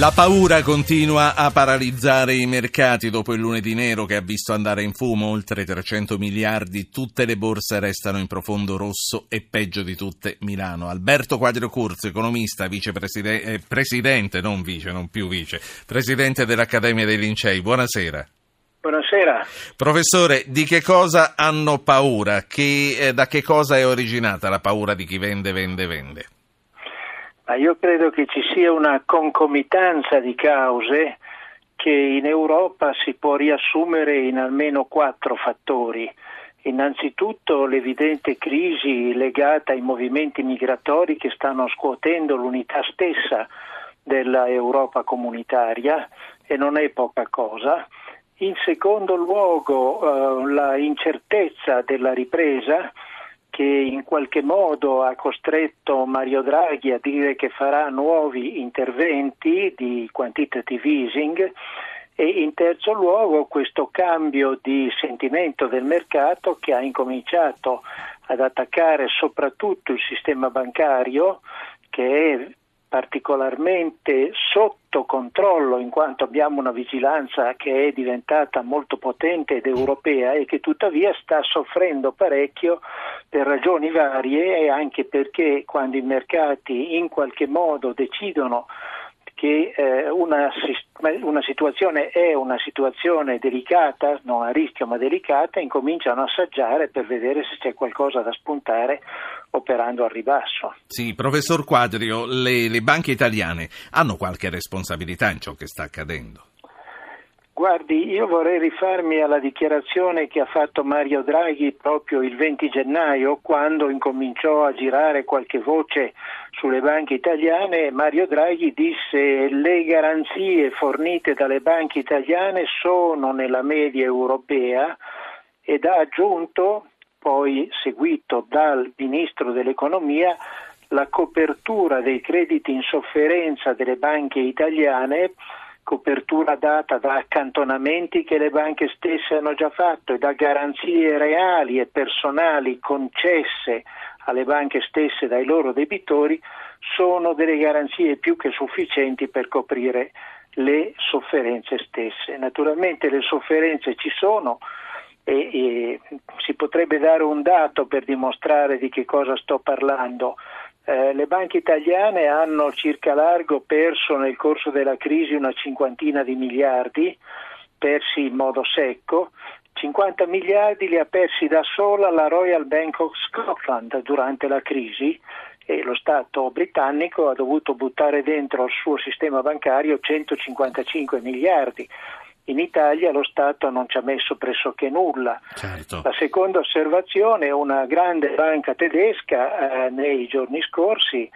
La paura continua a paralizzare i mercati dopo il lunedì nero che ha visto andare in fumo oltre 300 miliardi. Tutte le borse restano in profondo rosso e peggio di tutte Milano. Alberto Quadro Curzo, economista, vicepresidente, eh, presidente, non vice, non più vice, presidente dell'Accademia dei Lincei. Buonasera. Buonasera. Professore, di che cosa hanno paura? Che, eh, da che cosa è originata la paura di chi vende, vende, vende? Ma io credo che ci sia una concomitanza di cause che in Europa si può riassumere in almeno quattro fattori. Innanzitutto l'evidente crisi legata ai movimenti migratori che stanno scuotendo l'unità stessa dell'Europa comunitaria e non è poca cosa. In secondo luogo eh, la incertezza della ripresa che in qualche modo ha costretto Mario Draghi a dire che farà nuovi interventi di quantitative easing. E in terzo luogo questo cambio di sentimento del mercato che ha incominciato ad attaccare soprattutto il sistema bancario che è particolarmente sotto controllo in quanto abbiamo una vigilanza che è diventata molto potente ed europea e che tuttavia sta soffrendo parecchio per ragioni varie e anche perché quando i mercati in qualche modo decidono che eh, una, una, situazione è una situazione delicata, non a rischio ma delicata, incominciano a assaggiare per vedere se c'è qualcosa da spuntare operando al ribasso. Sì, professor Quadrio, le, le banche italiane hanno qualche responsabilità in ciò che sta accadendo? Guardi, io vorrei rifarmi alla dichiarazione che ha fatto Mario Draghi proprio il 20 gennaio, quando incominciò a girare qualche voce sulle banche italiane. Mario Draghi disse le garanzie fornite dalle banche italiane sono nella media europea ed ha aggiunto, poi seguito dal Ministro dell'Economia, la copertura dei crediti in sofferenza delle banche italiane copertura data da accantonamenti che le banche stesse hanno già fatto e da garanzie reali e personali concesse alle banche stesse dai loro debitori sono delle garanzie più che sufficienti per coprire le sofferenze stesse. Naturalmente le sofferenze ci sono e, e si potrebbe dare un dato per dimostrare di che cosa sto parlando. Eh, le banche italiane hanno circa largo perso nel corso della crisi una cinquantina di miliardi, persi in modo secco. 50 miliardi li ha persi da sola la Royal Bank of Scotland durante la crisi e lo Stato britannico ha dovuto buttare dentro al suo sistema bancario 155 miliardi in Italia lo Stato non ci ha messo pressoché nulla. Certo. La seconda osservazione, una grande banca tedesca eh, nei giorni scorsi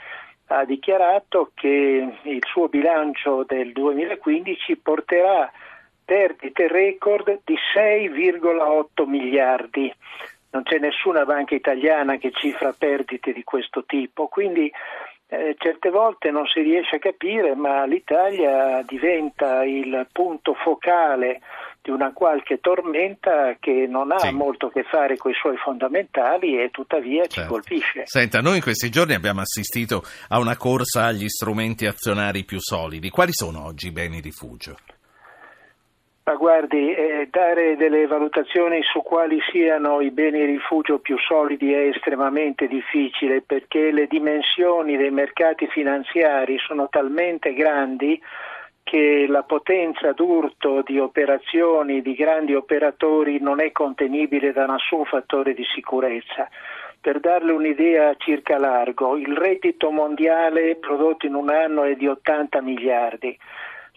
ha dichiarato che il suo bilancio del 2015 porterà perdite record di 6,8 miliardi. Non c'è nessuna banca italiana che cifra perdite di questo tipo, quindi eh, certe volte non si riesce a capire, ma l'Italia diventa il punto focale di una qualche tormenta che non ha sì. molto a che fare con i suoi fondamentali e tuttavia certo. ci colpisce. Senta, noi in questi giorni abbiamo assistito a una corsa agli strumenti azionari più solidi. Quali sono oggi i beni rifugio? Ma guardi, eh, dare delle valutazioni su quali siano i beni rifugio più solidi è estremamente difficile perché le dimensioni dei mercati finanziari sono talmente grandi che la potenza d'urto di operazioni di grandi operatori non è contenibile da nessun fattore di sicurezza. Per darle un'idea circa largo, il reddito mondiale prodotto in un anno è di 80 miliardi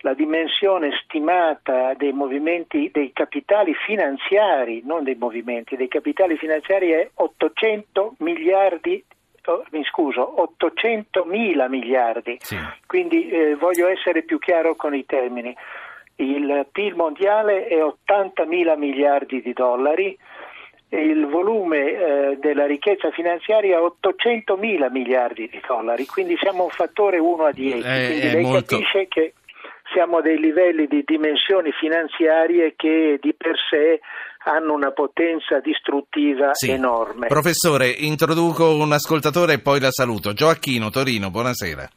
la dimensione stimata dei movimenti dei capitali finanziari, non dei movimenti, dei capitali finanziari è 800 miliardi oh, mi scuso, 800 mila miliardi. Sì. Quindi eh, voglio essere più chiaro con i termini. Il PIL mondiale è 80 mila miliardi di dollari, il volume eh, della ricchezza finanziaria è 800 mila miliardi di dollari, quindi siamo un fattore 1 a 10. È, quindi è lei molto... capisce che siamo a dei livelli di dimensioni finanziarie che di per sé hanno una potenza distruttiva sì. enorme. Professore, introduco un ascoltatore e poi la saluto. Gioacchino, Torino, buonasera.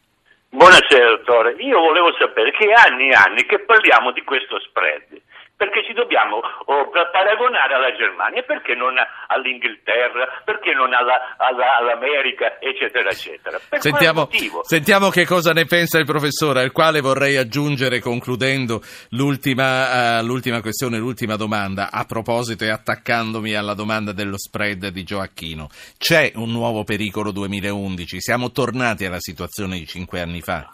Buonasera dottore, io volevo sapere che anni e anni che parliamo di questo spread perché ci dobbiamo oh, paragonare alla Germania, perché non all'Inghilterra, perché non alla, alla, all'America, eccetera, eccetera. Sentiamo, sentiamo, che cosa ne pensa il professore, al quale vorrei aggiungere, concludendo, l'ultima, uh, l'ultima questione, l'ultima domanda, a proposito e attaccandomi alla domanda dello spread di Gioacchino. C'è un nuovo pericolo 2011? Siamo tornati alla situazione di cinque anni fa?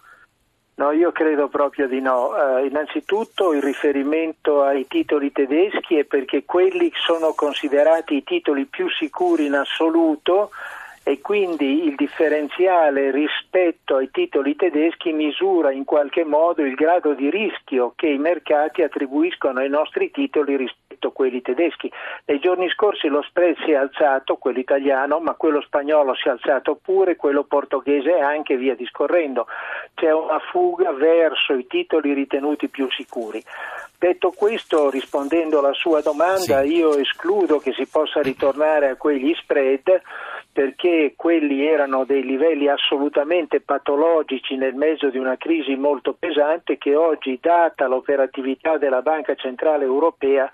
No, io credo proprio di no. Uh, innanzitutto il riferimento ai titoli tedeschi è perché quelli sono considerati i titoli più sicuri in assoluto e quindi il differenziale rispetto ai titoli tedeschi misura in qualche modo il grado di rischio che i mercati attribuiscono ai nostri titoli rispetto a quelli tedeschi. Nei giorni scorsi lo spread si è alzato, quello italiano, ma quello spagnolo si è alzato pure, quello portoghese e anche via discorrendo. C'è una fuga verso i titoli ritenuti più sicuri. Detto questo, rispondendo alla sua domanda, sì. io escludo che si possa ritornare a quegli spread perché quelli erano dei livelli assolutamente patologici nel mezzo di una crisi molto pesante che oggi, data l'operatività della Banca Centrale Europea,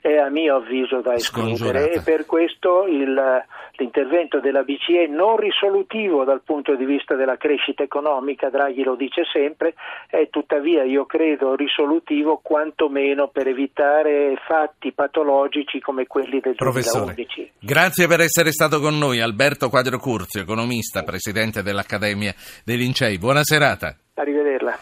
è a mio avviso da escludere e per questo il, l'intervento della BCE non risolutivo dal punto di vista della crescita economica, Draghi lo dice sempre, è tuttavia io credo risolutivo quantomeno per evitare fatti patologici come quelli del Professore, 2011. Grazie per essere stato con noi Alberto Quadro Curzio, economista, presidente dell'Accademia dei Lincei. Buona serata. Arrivederla.